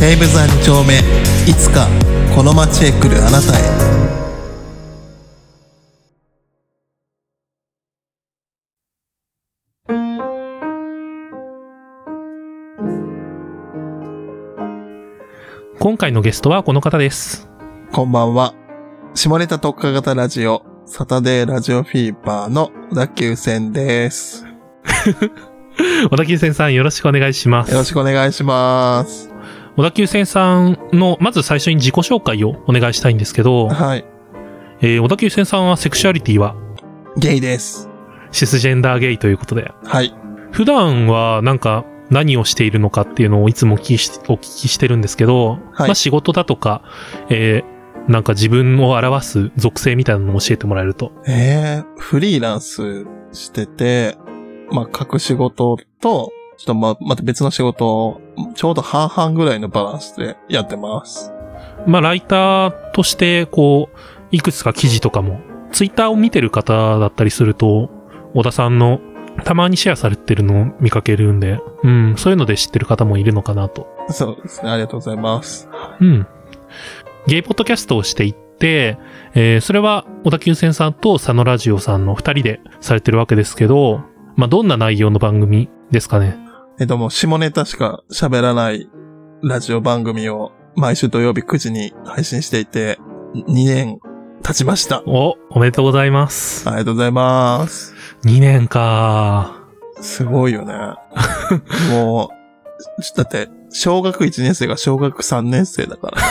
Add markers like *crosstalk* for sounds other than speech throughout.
西武山2丁目いつかこの街へ来るあなたへ今回のゲストはこの方です。こんばんは下ネタ特化型ラジオサタデーラジオフィーバーの小田急線です *laughs* 小田急線さんよろしくお願いします。よろしくお願いします小田急線さんの、まず最初に自己紹介をお願いしたいんですけど、はい。えー小田急線さんはセクシュアリティは？ゲイです。シスジェンダーゲイということで、はい。普段はなんか何をしているのかっていうのをいつもお聞きしお聞きしてるんですけど、はい。まあ仕事だとか、えーなんか自分を表す属性みたいなのを教えてもらえると。えー、フリーランスしてて、まあ、書く仕事と、ちょっとま、また別の仕事を、ちょうど半々ぐらいのバランスでやってます。まあライターとして、こう、いくつか記事とかも、ツイッターを見てる方だったりすると、小田さんのたまにシェアされてるのを見かけるんで、うん、そういうので知ってる方もいるのかなと。そうですね。ありがとうございます。うん。ゲイポッドキャストをしていって、えーそれは小田急線さんと佐野ラジオさんの二人でされてるわけですけど、まあどんな内容の番組ですかね？えっと、もう下ネタしか喋らないラジオ番組を毎週土曜日9時に配信していて、2年経ちました。お、おめでとうございます。ありがとうございます。2年かすごいよね。*laughs* もう、だって、小学1年生が小学3年生だから。*laughs*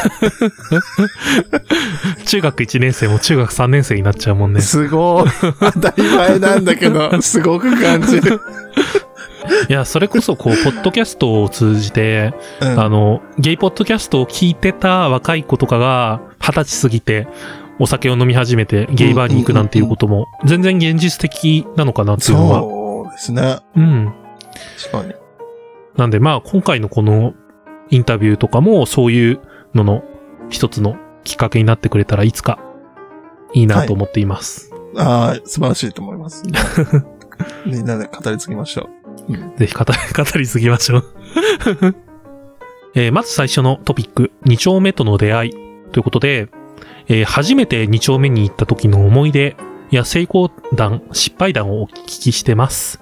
中学1年生も中学3年生になっちゃうもんね。すごい。当たり前なんだけど、すごく感じる。*laughs* いや、それこそこう、ポッドキャストを通じて、うんあの、ゲイポッドキャストを聞いてた若い子とかが、二十歳過ぎて、お酒を飲み始めて、ゲイバーに行くなんていうことも、全然現実的なのかなっていうのは。そうですね。うん。確かに。なんでまあ、今回のこのインタビューとかも、そういうのの一つのきっかけになってくれたらいつかいいなと思っています。ああ、素晴らしいと思います。*laughs* みんなで語り継ぎましょう。ぜひ語り、*laughs* 語りすぎましょう。*laughs* えーまず最初のトピック、二丁目との出会いということで、えー初めて二丁目に行った時の思い出や成功談、失敗談をお聞きしてます。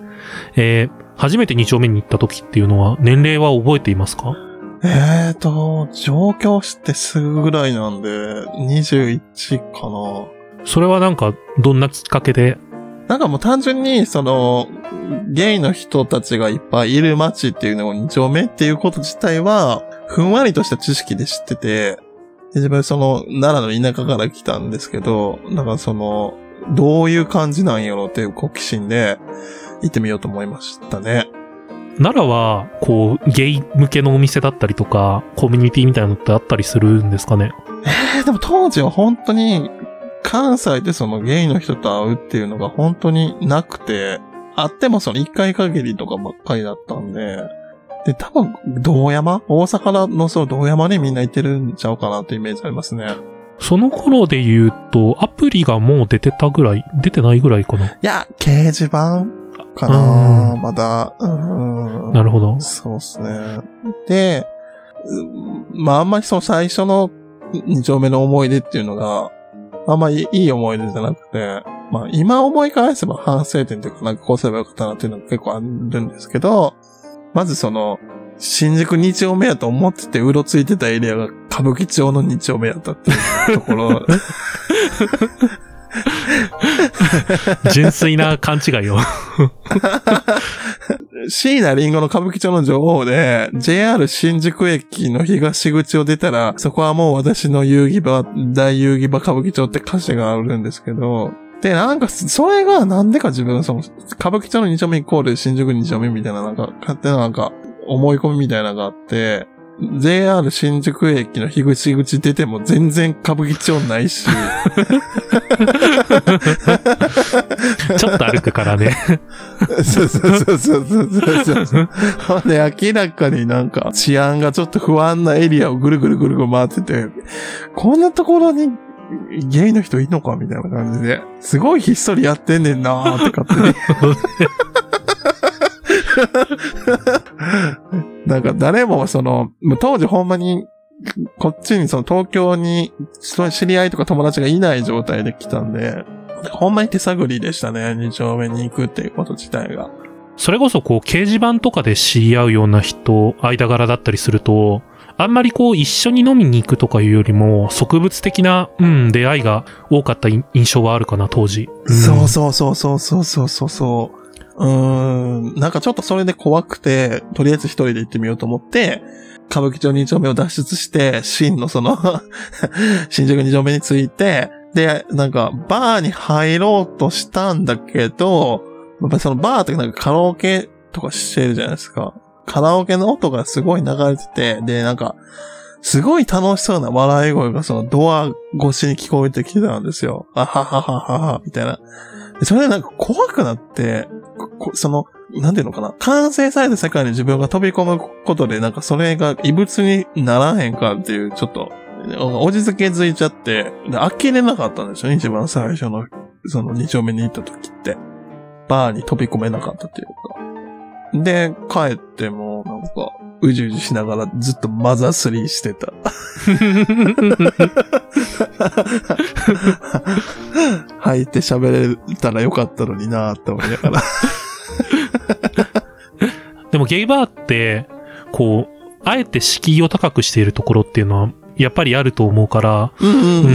えー初めて二丁目に行った時っていうのは年齢は覚えていますか？えーと、上京してすぐぐらいなんで、21かな。それはなんか、どんなきっかけで、なんかもう単純に、その、ゲイの人たちがいっぱいいる街っていうのを二丁目っていうこと自体は、ふんわりとした知識で知ってて、で自分その、奈良の田舎から来たんですけど、なんかその、どういう感じなんやろうっていう好奇心で、行ってみようと思いましたね。奈良は、こう、ゲイ向けのお店だったりとか、コミュニティみたいなのってあったりするんですかね？えーでも当時は本当に、関西でそのゲイの人と会うっていうのが本当になくて、あってもその一回限りとかばっかりだったんで、で、多分、道山？大阪のその道山にみんな行ってるんちゃうかなってイメージありますね。その頃で言うと、アプリがもう出てたぐらい、出てないぐらいかな？いや、掲示板かなまだ。うん。なるほど。そうですね。で、うまああんまりその最初の二丁目の思い出っていうのが、あんまりいい思い出じゃなくて、まあ今思い返せば反省点というかなんかこうすればよかったなっていうのが結構あるんですけど、まずその、新宿二丁目やと思っててうろついてたエリアが歌舞伎町の二丁目やったっていうところ。*laughs* 純粋な勘違いを。*laughs* 椎名林檎の歌舞伎町の女王で、JR 新宿駅の東口を出たら、そこはもう私の遊戯場、大遊戯場歌舞伎町って歌詞があるんですけど、で、なんか、それがなんでか自分、その、歌舞伎町の二丁目イコール新宿二丁目みたいな、なんか、勝手ななんか、思い込みみたいなのがあって、JR 新宿駅の東口出ても全然歌舞伎町ないし、ちょっと歩くからね。そうそうそうそうそうそう。ほんで、明らかになんか治安がちょっと不安なエリアをぐるぐるぐるぐる回ってて、こんなところにゲイの人いんのかみたいな感じで、すごいひっそりやってんねんなーって勝手に。*laughs* なんか誰もその、当時ほんまに、こっちにその東京に、知り合いとか友達がいない状態で来たんで、ほんまに手探りでしたね、二丁目に行くっていうこと自体が。それこそこう、掲示板とかで知り合うような人、間柄だったりすると、あんまりこう一緒に飲みに行くとかいうよりも、植物的な、うん、出会いが多かった印象はあるかな、当時。うん、そうそうそうそうそうそうそう。うん、なんかちょっとそれで怖くて、とりあえず一人で行ってみようと思って、歌舞伎町二丁目を脱出して、真のその *laughs* 新宿二丁目に着いて、で、なんか、バーに入ろうとしたんだけど、やっぱりそのバーってなんかカラオケとかしてるじゃないですか。カラオケの音がすごい流れてて、で、なんか、すごい楽しそうな笑い声がそのドア越しに聞こえてきてたんですよ。あははははは、みたいな。それでなんか怖くなって、その、なんていうのかな。完成された世界に自分が飛び込むことで、なんかそれが異物にならへんかっていう、ちょっと、落ち着けづいちゃって、で呆れなかったんですよね、一番最初の、その二丁目に行った時って。バーに飛び込めなかったっていうか。で、帰っても、なんか、うじうじしながらずっとマザースリーしてた。入って喋れたらよかったのになーって思いながら。でもゲイバーって、こう、あえて敷居を高くしているところっていうのは、やっぱりあると思うから、う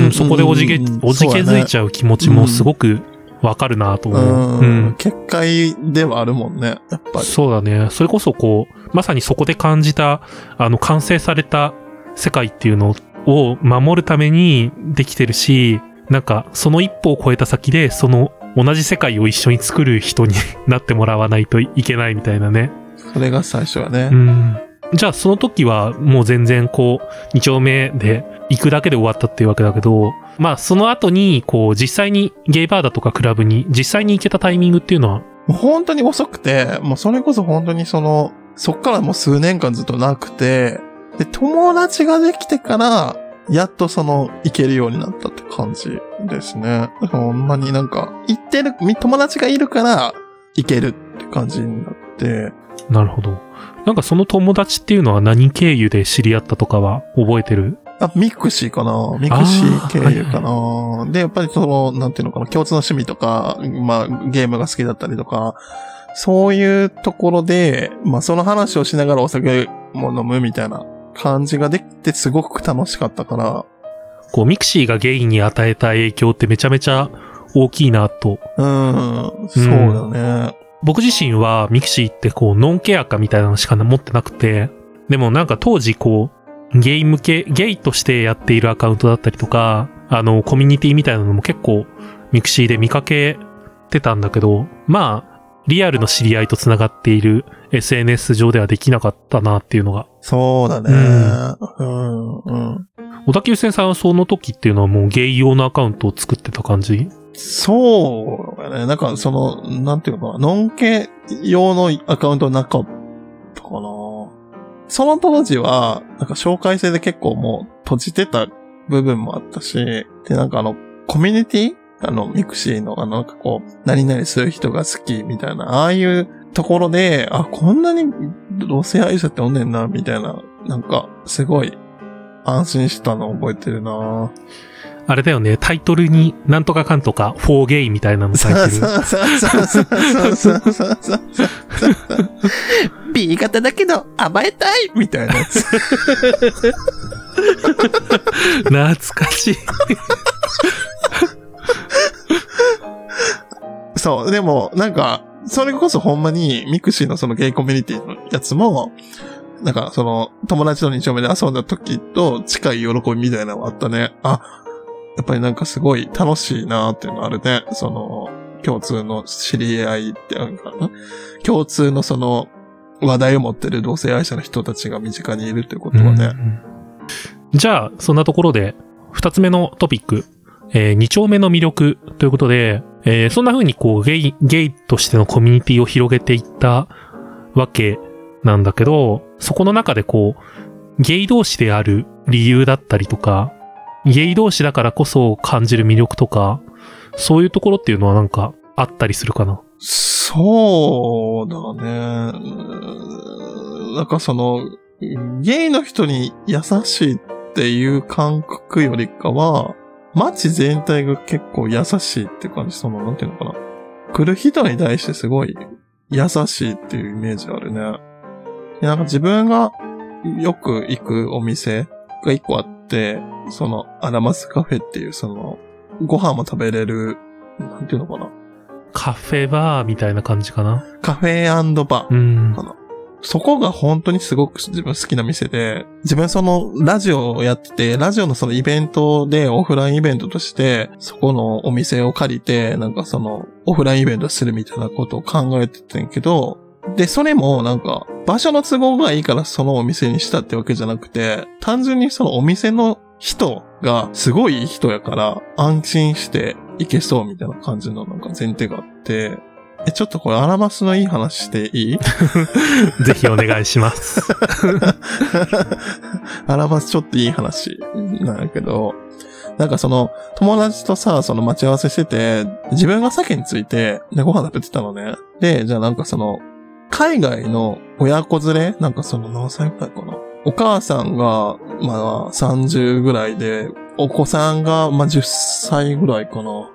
ん、そこでおじけ、おじけづいちゃう気持ちもすごくわかるなと思う。うん。結界ではあるもんね、やっぱり。そうだね。それこそこう、まさにそこで感じた、あの、完成された世界っていうのを守るためにできてるし、なんか、その一歩を超えた先で、その同じ世界を一緒に作る人に *laughs* なってもらわないといけないみたいなね。それが最初はねう。ん。じゃあその時はもう全然こう、二丁目で行くだけで終わったっていうわけだけど、まあその後にこう実際にゲイバーだとかクラブに実際に行けたタイミングっていうのは、本当に遅くて、もうそれこそ本当にその、そっからもう数年間ずっとなくて、で、友達ができてから、やっとその、行けるようになったって感じですね。ほんまになんか、行ってる、友達がいるから、行けるって感じになって、なるほど。なんかその友達っていうのは何経由で知り合ったとかは覚えてる？あ、ミクシーかなミクシー経由かな、で、やっぱりその、なんていうのかな、共通の趣味とか、まあ、ゲームが好きだったりとか、そういうところで、まあ、その話をしながらお酒も飲むみたいな感じができてすごく楽しかったから、こう、ミクシーがゲイに与えた影響ってめちゃめちゃ大きいなと。うん、そうだね。僕自身はミクシーってこう、ノンケアカみたいなのしか持ってなくて、でもなんか当時こう、ゲイ向け、ゲイとしてやっているアカウントだったりとか、あの、コミュニティみたいなのも結構ミクシーで見かけてたんだけど、まあ、リアルの知り合いと繋がっている SNS 上ではできなかったなっていうのが。そうだね。うん、うん。小田急線さんはその時っていうのはもうゲイ用のアカウントを作ってた感じ？そうだね。なんか、その、なんていうのかな、ノンケ用のアカウントなかったかな。その当時は、なんか紹介制で結構もう閉じてた部分もあったし、で、なんかあの、コミュニティ？あの、ミクシーの、あの、なんかこう、何々する人が好きみたいな、ああいうところで、あ、こんなに同性愛者っておんねんな、みたいな、なんか、すごい、安心したの覚えてるな。あれだよね、タイトルになんとかかんとか、フォーゲイみたいなの書いてる。そうそうそうそうそうそうそうそう B 型だけど甘えたいみたいなやつ。懐かしい。そう、でも、なんか、それこそほんまに、ミクシーのそのゲイコミュニティのやつも、なんか、その、友達と二丁目で遊んだ時と近い喜びみたいなのがあったね。あ、やっぱりなんかすごい楽しいなーっていうのあるね。その、共通の知り合いってあるかな。共通のその、話題を持ってる同性愛者の人たちが身近にいるということはね。うんじゃあ、そんなところで、二つ目のトピック、えー二丁目の魅力ということで、えーそんな風にこう、ゲイ、ゲイとしてのコミュニティを広げていったわけなんだけど、そこの中でこう、ゲイ同士である理由だったりとか、ゲイ同士だからこそ感じる魅力とか、そういうところっていうのはなんかあったりするかな？そうだね。なんかその、ゲイの人に優しいっていう感覚よりかは、街全体が結構優しいって感じ、その、なんていうのかな？来る人に対してすごい優しいっていうイメージあるね。なんか自分がよく行くお店が一個あって、その、アラマスカフェっていう、その、ご飯も食べれる、なんていうのかな。カフェバーみたいな感じかな？カフェバー。うん。そこが本当にすごく自分好きな店で、自分そのラジオをやってて、ラジオのそのイベントでオフラインイベントとして、そこのお店を借りて、なんかそのオフラインイベントするみたいなことを考えててんけど、で、それもなんか場所の都合がいいからそのお店にしたってわけじゃなくて、単純にそのお店の人がすごいいい人やから安心して行けそうみたいな感じのなんか前提があって、え、ちょっとこれアラマスのいい話していい？*laughs* ぜひお願いします。*laughs* アラバスちょっといい話なんやけど、なんかその、友達とさ、その待ち合わせしてて、自分が先について、で、ご飯食べてたのね。で、じゃあなんかその、海外の親子連れなんかその何歳くらいかな？お母さんが、まあ、30ぐらいで、お子さんが、まあ、10歳ぐらいかな。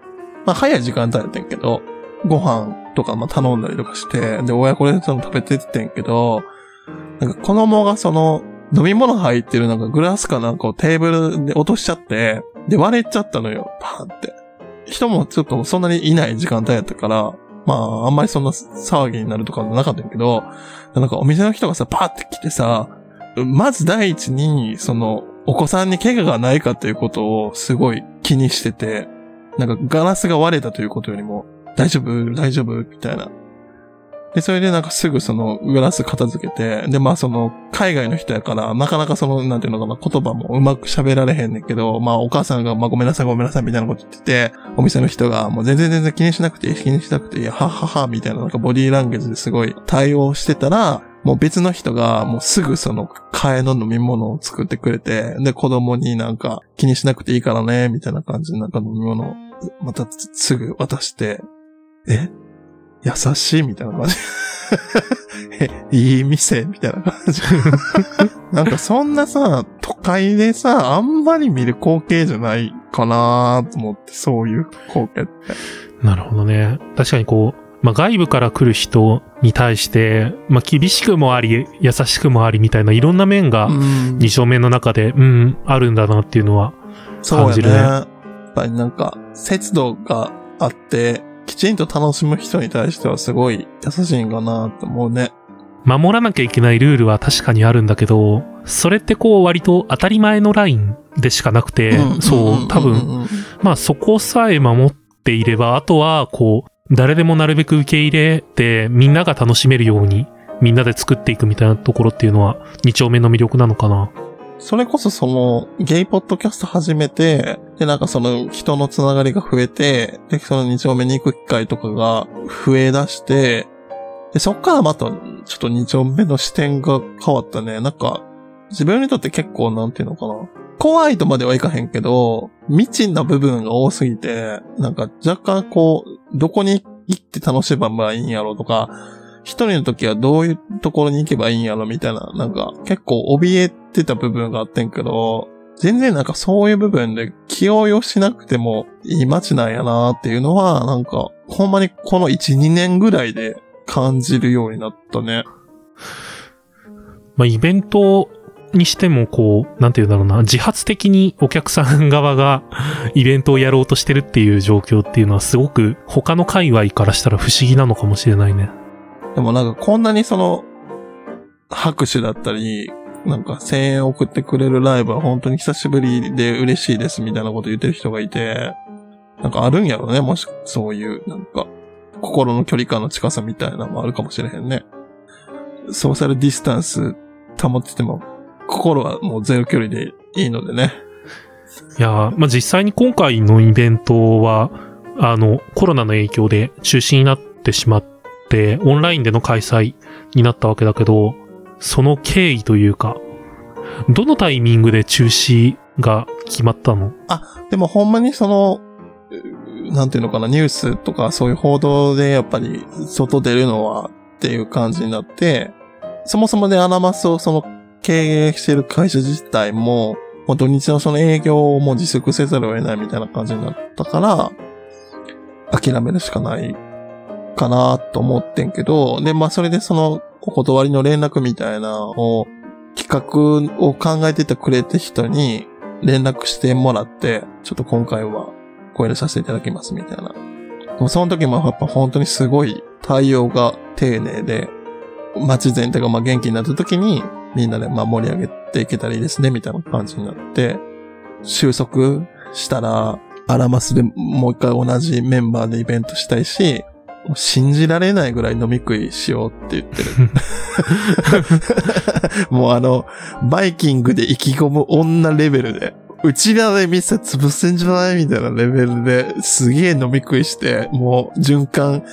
まあ、早い時間帯やってんけど、ご飯とか、まあ、頼んだりとかして、で、親子でその食べてってんけど、なんか子供がその、飲み物入ってるなんかグラスかなんかをテーブルで落としちゃって、で割れちゃったのよ、パーンって。人もちょっとそんなにいない時間帯やったから、まあ、あんまりそんな騒ぎになるとかなかったけど、なんかお店の人がさ、パーって来てさ、まず第一に、その、お子さんに怪我がないかということをすごい気にしてて、なんかガラスが割れたということよりも、大丈夫大丈夫みたいな。で、それでなんかすぐそのガラス片付けて、で、まあその海外の人やから、なかなかその、なんていうのかな、言葉もうまく喋られへんねんけど、まあお母さんが、まあごめんなさいごめんなさいみたいなこと言ってて、お店の人がもう全然全然気にしなくていい、気にしなくていい、はっはっは、みたいななんかボディーランゲージですごい対応してたら、もう別の人がもうすぐその替えの飲み物を作ってくれて、で子供になんか気にしなくていいからね、みたいな感じでなんか飲み物をまたすぐ渡して、え？優しいみたいな感じ。*laughs* え、いい店みたいな感じ。*laughs* なんかそんなさ、都会でさ、あんまり見る光景じゃないかなと思って、そういう光景って。なるほどね。確かにこう、まあ、外部から来る人に対して、まあ、厳しくもあり、優しくもありみたいないろんな面がうん二正面の中で、うん、あるんだなっていうのは、そうやね。感じるねやっぱりなんか、節度があって、きちんと楽しむ人に対してはすごい優しいんかなと思うね。守らなきゃいけないルールは確かにあるんだけど、それってこう割と当たり前のラインでしかなくて、そう、多分、分。まあそこさえ守っていれば、あとはこう、誰でもなるべく受け入れて、みんなが楽しめるように、みんなで作っていくみたいなところっていうのは、二丁目の魅力なのかな。それこそその、ゲイポッドキャスト始めて、で、なんかその人のつながりが増えて、で、その二丁目に行く機会とかが増え出して、で、そっからまた、ちょっと二丁目の視点が変わったね。なんか、自分にとって結構なんていうのかな。怖いとまではいかへんけど、未知な部分が多すぎて、なんか若干こう、どこに行って楽しめばいいんやろうとか、一人の時はどういうところに行けばいいんやろみたいな、なんか結構怯えてた部分があってんけど、全然なんかそういう部分で気負いをしなくてもいい街なんやなっていうのは、なんか、ほんまにこの1、2年ぐらいで感じるようになったね。まあイベントにしてもこう、なんていうんだろうな、自発的にお客さん側が *laughs* イベントをやろうとしてるっていう状況っていうのはすごく他の界隈からしたら不思議なのかもしれないね。でもなんかこんなにその、拍手だったり、なんか声援を送ってくれるライブは本当に久しぶりで嬉しいですみたいなこと言ってる人がいて、なんかあるんやろね、もしそういう、なんか、心の距離感の近さみたいなのもあるかもしれへんね。ソーシャルディスタンス保ってても、心はもうゼロ距離でいいのでね。いやー、まあ実際に今回のイベントは、あの、コロナの影響で中止になってしまって、オンラインでの開催になったわけだけど、その経緯というか、どのタイミングで中止が決まったの？あでもほんまにその、なんていうのかな、ニュースとかそういう報道でやっぱり外出るのはっていう感じになって、そもそもね、アナマスをその経営してる会社自体も、もう土日のその営業をもう自粛せざるを得ないみたいな感じになったから、諦めるしかないかなと思ってんけど、で、まあそれでそのお断りの連絡みたいなを企画を考えててくれた人に連絡してもらって、ちょっと今回はご入れさせていただきますみたいな。もその時もやっぱ本当にすごい対応が丁寧で、街全体がまあ元気になった時にみんなでまあ盛り上げていけたらいいですねみたいな感じになって、収束したら、アラマスでもう一回同じメンバーでイベントしたいし、信じられないぐらい飲み食いしようって言ってる。*laughs* もうあの、バイキングで意気込む女レベルで、うちらで店潰せんじゃないみたいなレベルですげえ飲み食いして、もう循環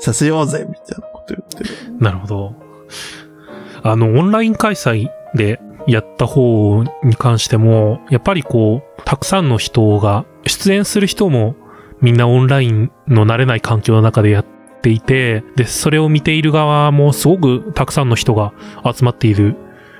させようぜみたいなこと言ってる。なるほど。あの、オンライン開催でやった方に関しても、やっぱりこう、たくさんの人が、出演する人もみんなオンラインの慣れない環境の中でやっていて、で、それを見ている側もすごくたくさんの人が集まっている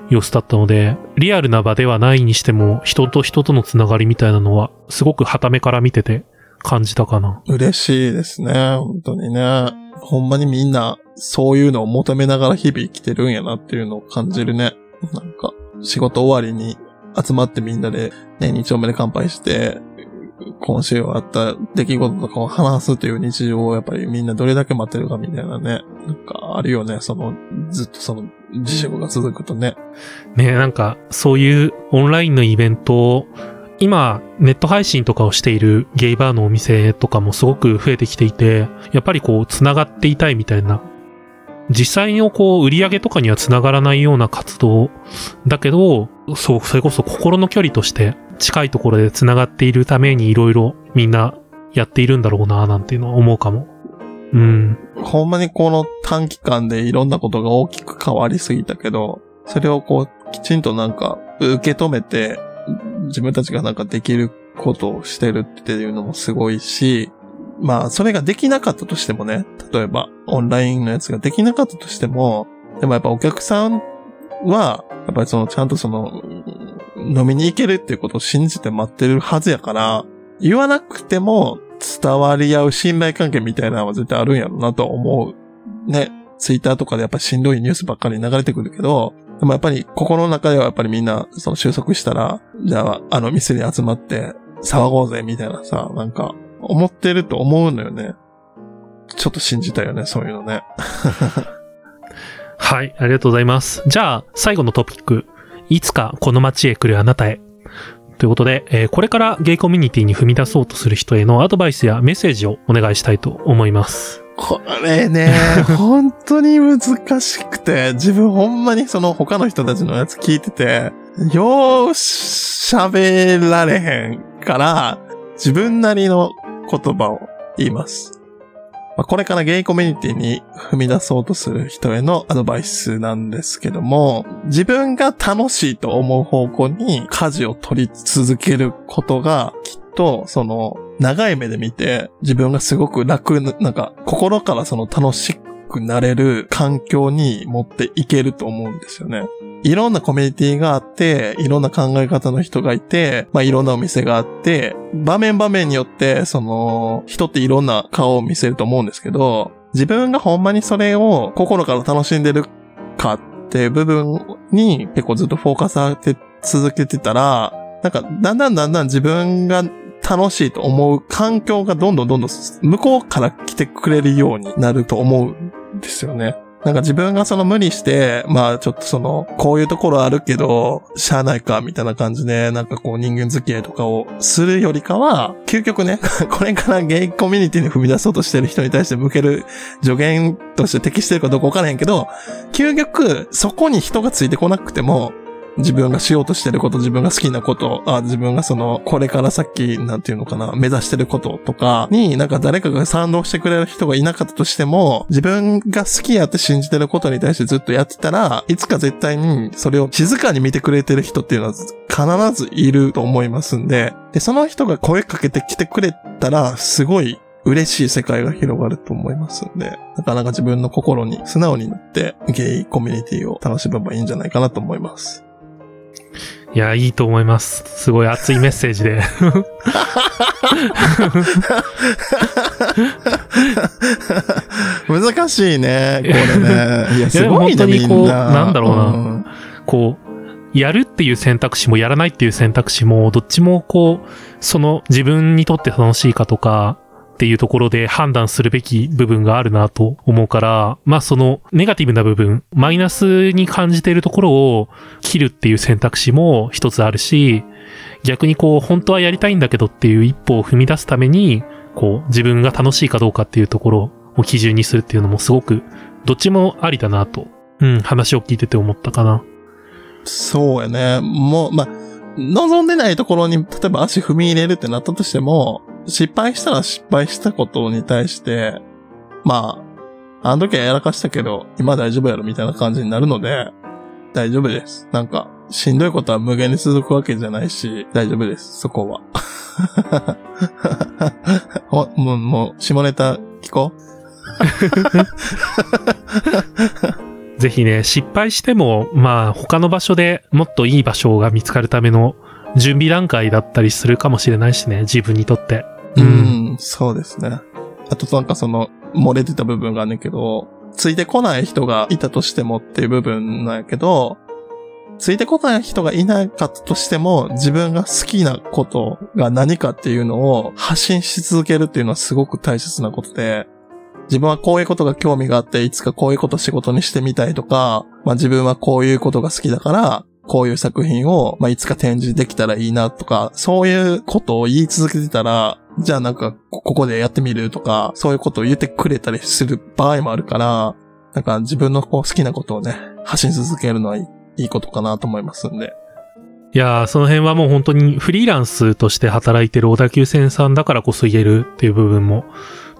様子だったので、リアルな場ではないにしても、人と人とのつながりみたいなのは、すごく旗目から見てて感じたかな。嬉しいですね。本当にね。ほんまにみんな、そういうのを求めながら日々生きてるんやなっていうのを感じるね。なんか、仕事終わりに集まってみんなで、ね、二丁目で乾杯して、今週あった出来事とかを話すという日常をやっぱりみんなどれだけ待ってるかみたいなね。なんかあるよね。その、ずっとその自粛が続くとね。ねなんか、そういうオンラインのイベントを、今、ネット配信とかをしているゲイバーのお店とかもすごく増えてきていて、やっぱりこう、繋がっていたいみたいな、実際のこう、売り上げとかには繋がらないような活動だけど、そう、それこそ心の距離として近いところで繋がっているためにいろいろみんなやっているんだろうな、なんていうのは思うかも。うん。ほんまにこの短期間でいろんなことが大きく変わりすぎたけど、それをこう、きちんとなんか、受け止めて、自分たちがなんかできることをしてるっていうのもすごいし、まあ、それができなかったとしてもね、例えば、オンラインのやつができなかったとしても、でもやっぱお客さんは、やっぱりその、ちゃんとその、飲みに行けるっていうことを信じて待ってるはずやから、言わなくても伝わり合う信頼関係みたいなのは絶対あるんやろうなと思う。ね。ツイッターとかでやっぱしんどいニュースばっかり流れてくるけど、でもやっぱり心の中ではやっぱりみんなその収束したら、じゃああの店に集まって騒ごうぜみたいなさ、なんか思ってると思うのよね。ちょっと信じたよね、そういうのね。*laughs* はい、ありがとうございます。じゃあ、最後のトピック。いつかこの街へ来るあなたへ。ということで、えーこれからゲイコミュニティに踏み出そうとする人へのアドバイスやメッセージをお願いしたいと思います。これね、*laughs* 本当に難しくて、自分ほんまにその他の人たちのやつ聞いてて、よーし喋られへんから、自分なりの言葉を言います。まあこれからゲイコミュニティに踏み出そうとする人へのアドバイスなんですけども、自分が楽しいと思う方向に舵を取り続けることが、きっと、その、長い目で見て、自分がすごく楽な、なんか、心からその楽しくなれる環境に持っていけると思うんですよね。いろんなコミュニティがあって、いろんな考え方の人がいて、まあいろんなお店があって、場面場面によって、その、人っていろんな顔を見せると思うんですけど、自分がほんまにそれを心から楽しんでるかっていう部分に結構ずっとフォーカスされて続けてたら、なんかだんだんだんだん自分が楽しいと思う環境がどんどんどんどん向こうから来てくれるようになると思うんですよね。なんか自分がその無理して、まあちょっとその、こういうところあるけど、しゃあないか、みたいな感じで、なんかこう人間付き合いとかをするよりかは、究極ね、*laughs* これからゲイコミュニティに踏み出そうとしてる人に対して向ける助言として適してるかどうかわからへんけど、究極、そこに人がついてこなくても、自分がしようとしてること、自分が好きなこと、あ自分がその、これから先、なんていうのかな、目指してることとかに、なんか誰かが賛同してくれる人がいなかったとしても、自分が好きやって信じてることに対してずっとやってたら、いつか絶対にそれを静かに見てくれてる人っていうのは必ずいると思いますんで、で、その人が声かけてきてくれたら、すごい嬉しい世界が広がると思いますんで、なかなか自分の心に素直になって、ゲイコミュニティを楽しめばいいんじゃないかなと思います。いや、いいと思います。すごい熱いメッセージで。難しいね、これね。いや、すごいね、本当にこうな。なんだろうなうんこう、やるっていう選択肢もやらないっていう選択肢も、どっちもこう、その自分にとって楽しいかとか、っていうところで判断するべき部分があるなと思うから、まあそのネガティブな部分、マイナスに感じているところを切るっていう選択肢も一つあるし、逆にこう本当はやりたいんだけどっていう一歩を踏み出すために、こう自分が楽しいかどうかっていうところを基準にするっていうのもすごくどっちもありだなと、うん、話を聞いてて思ったかな。そうやね。もう、まあ、望んでないところに、例えば足踏み入れるってなったとしても、失敗したら失敗したことに対して、まあ、あの時はやらかしたけど、今大丈夫やろみたいな感じになるので、大丈夫です。なんか、しんどいことは無限に続くわけじゃないし、大丈夫です。そこは。*laughs* もう、もう、下ネタ聞こう *laughs* ぜひね、失敗しても、まあ他の場所でもっといい場所が見つかるための準備段階だったりするかもしれないしね、自分にとって。ううんん、そうですね。あとなんかその、漏れてた部分があるんだけど、ついてこない人がいたとしてもっていう部分なんやけど、ついてこない人がいなかったとしても、自分が好きなことが何かっていうのを発信し続けるっていうのはすごく大切なことで、自分はこういうことが興味があって、いつかこういうこと仕事にしてみたいとか、まあ自分はこういうことが好きだから、こういう作品を、まあいつか展示できたらいいなとか、そういうことを言い続けてたら、じゃあなんか、ここでやってみるとか、そういうことを言ってくれたりする場合もあるから、なんか自分のこう好きなことをね、発信続けるのはいいいことかなと思いますんで。いやー、その辺はもう本当にフリーランスとして働いてる小田急線さんだからこそ言えるっていう部分も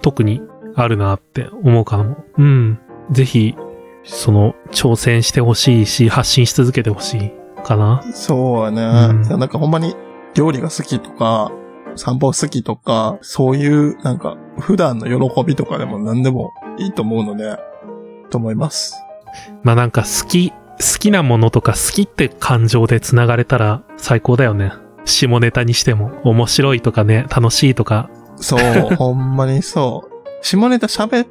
特にあるなって思うかも。うん。ぜひ、その、挑戦してほしいし、発信し続けてほしいかな。そうやね。うんなんかほんまに料理が好きとか、散歩好きとか、そういうなんか普段の喜びとかでも何でもいいと思うので、と思います。まあなんか好き、好きなものとか好きって感情で繋がれたら最高だよね。下ネタにしても面白いとかね、楽しいとか。そう、*laughs* ほんまにそう。下ネタ喋っ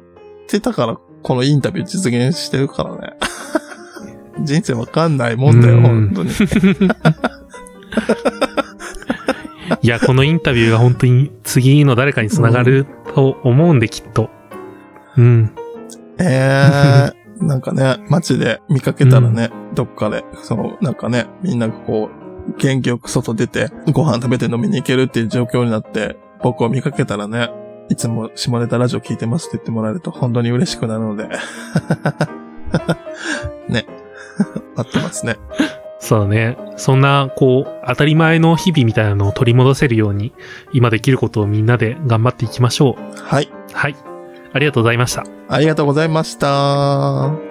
てたから、このインタビュー実現してるからね。*laughs* 人生わかんないもんだよ、うん本当に。*laughs* いや、このインタビューが本当に次の誰かに繋がると思うんで、きっと。うん。えー、なんかね、街で見かけたらね、どっかで、その、なんかね、みんながこう、元気よく外出て、ご飯食べて飲みに行けるっていう状況になって、僕を見かけたらね、いつも下ネタラジオ聞いてますって言ってもらえると本当に嬉しくなるので。*laughs* ね。*laughs* 待ってますね。そうだね。そんな、こう、当たり前の日々みたいなのを取り戻せるように、今できることをみんなで頑張っていきましょう。はい。はい。ありがとうございました。ありがとうございました。